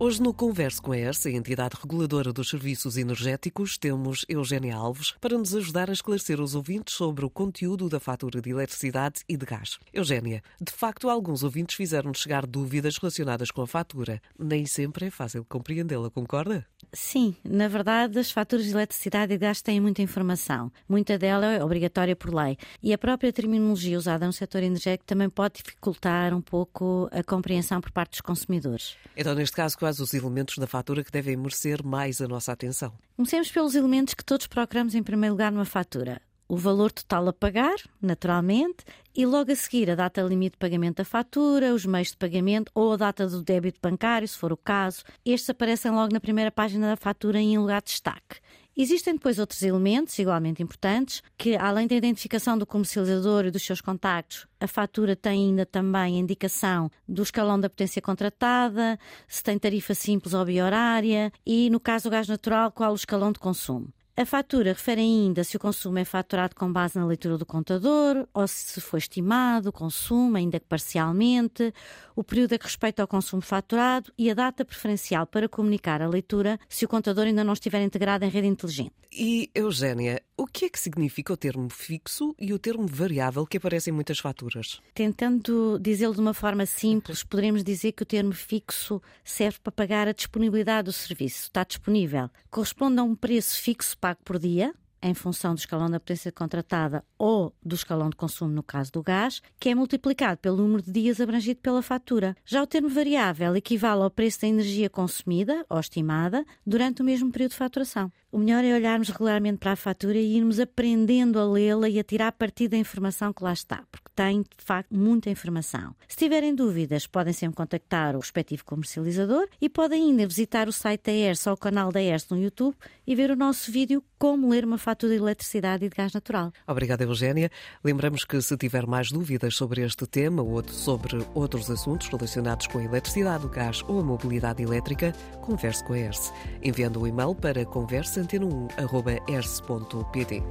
Hoje, no Converso com a ERSA, a entidade reguladora dos serviços energéticos, temos Eugénia Alves para nos ajudar a esclarecer os ouvintes sobre o conteúdo da fatura de eletricidade e de gás. Eugénia, de facto, alguns ouvintes fizeram-nos chegar dúvidas relacionadas com a fatura. Nem sempre é fácil compreendê-la, concorda? Sim, na verdade, as faturas de eletricidade e de gás têm muita informação. Muita dela é obrigatória por lei. E a própria terminologia usada no setor energético também pode dificultar um pouco a compreensão por parte dos consumidores. Então, neste caso, quais os elementos da fatura que devem merecer mais a nossa atenção? Comecemos pelos elementos que todos procuramos em primeiro lugar numa fatura. O valor total a pagar, naturalmente, e logo a seguir a data limite de pagamento da fatura, os meios de pagamento ou a data do débito bancário, se for o caso. Estes aparecem logo na primeira página da fatura em lugar de destaque. Existem depois outros elementos igualmente importantes, que além da identificação do comercializador e dos seus contactos, a fatura tem ainda também a indicação do escalão da potência contratada, se tem tarifa simples ou biorária e, no caso do gás natural, qual o escalão de consumo. A fatura refere ainda se o consumo é faturado com base na leitura do contador ou se foi estimado o consumo, ainda que parcialmente, o período a que respeita ao consumo faturado e a data preferencial para comunicar a leitura se o contador ainda não estiver integrado em rede inteligente. E, Eugénia, o que é que significa o termo fixo e o termo variável que aparecem em muitas faturas? Tentando dizê-lo de uma forma simples, poderemos dizer que o termo fixo serve para pagar a disponibilidade do serviço. Está disponível. Corresponde a um preço fixo pago por dia, em função do escalão da potência contratada ou do escalão de consumo no caso do gás, que é multiplicado pelo número de dias abrangido pela fatura. Já o termo variável equivale ao preço da energia consumida ou estimada durante o mesmo período de faturação. O melhor é olharmos regularmente para a fatura e irmos aprendendo a lê-la e a tirar partido da informação que lá está, porque tem, de facto, muita informação. Se tiverem dúvidas, podem sempre contactar o respectivo comercializador e podem ainda visitar o site da ERS ou o canal da ERS no YouTube e ver o nosso vídeo Como Ler uma Fatura de Eletricidade e de Gás Natural. Obrigada, Eugénia. Lembramos que se tiver mais dúvidas sobre este tema ou sobre outros assuntos relacionados com a eletricidade, o gás ou a mobilidade elétrica, converse com a ERS, enviando o um e-mail para conversa antena1.ers.pt.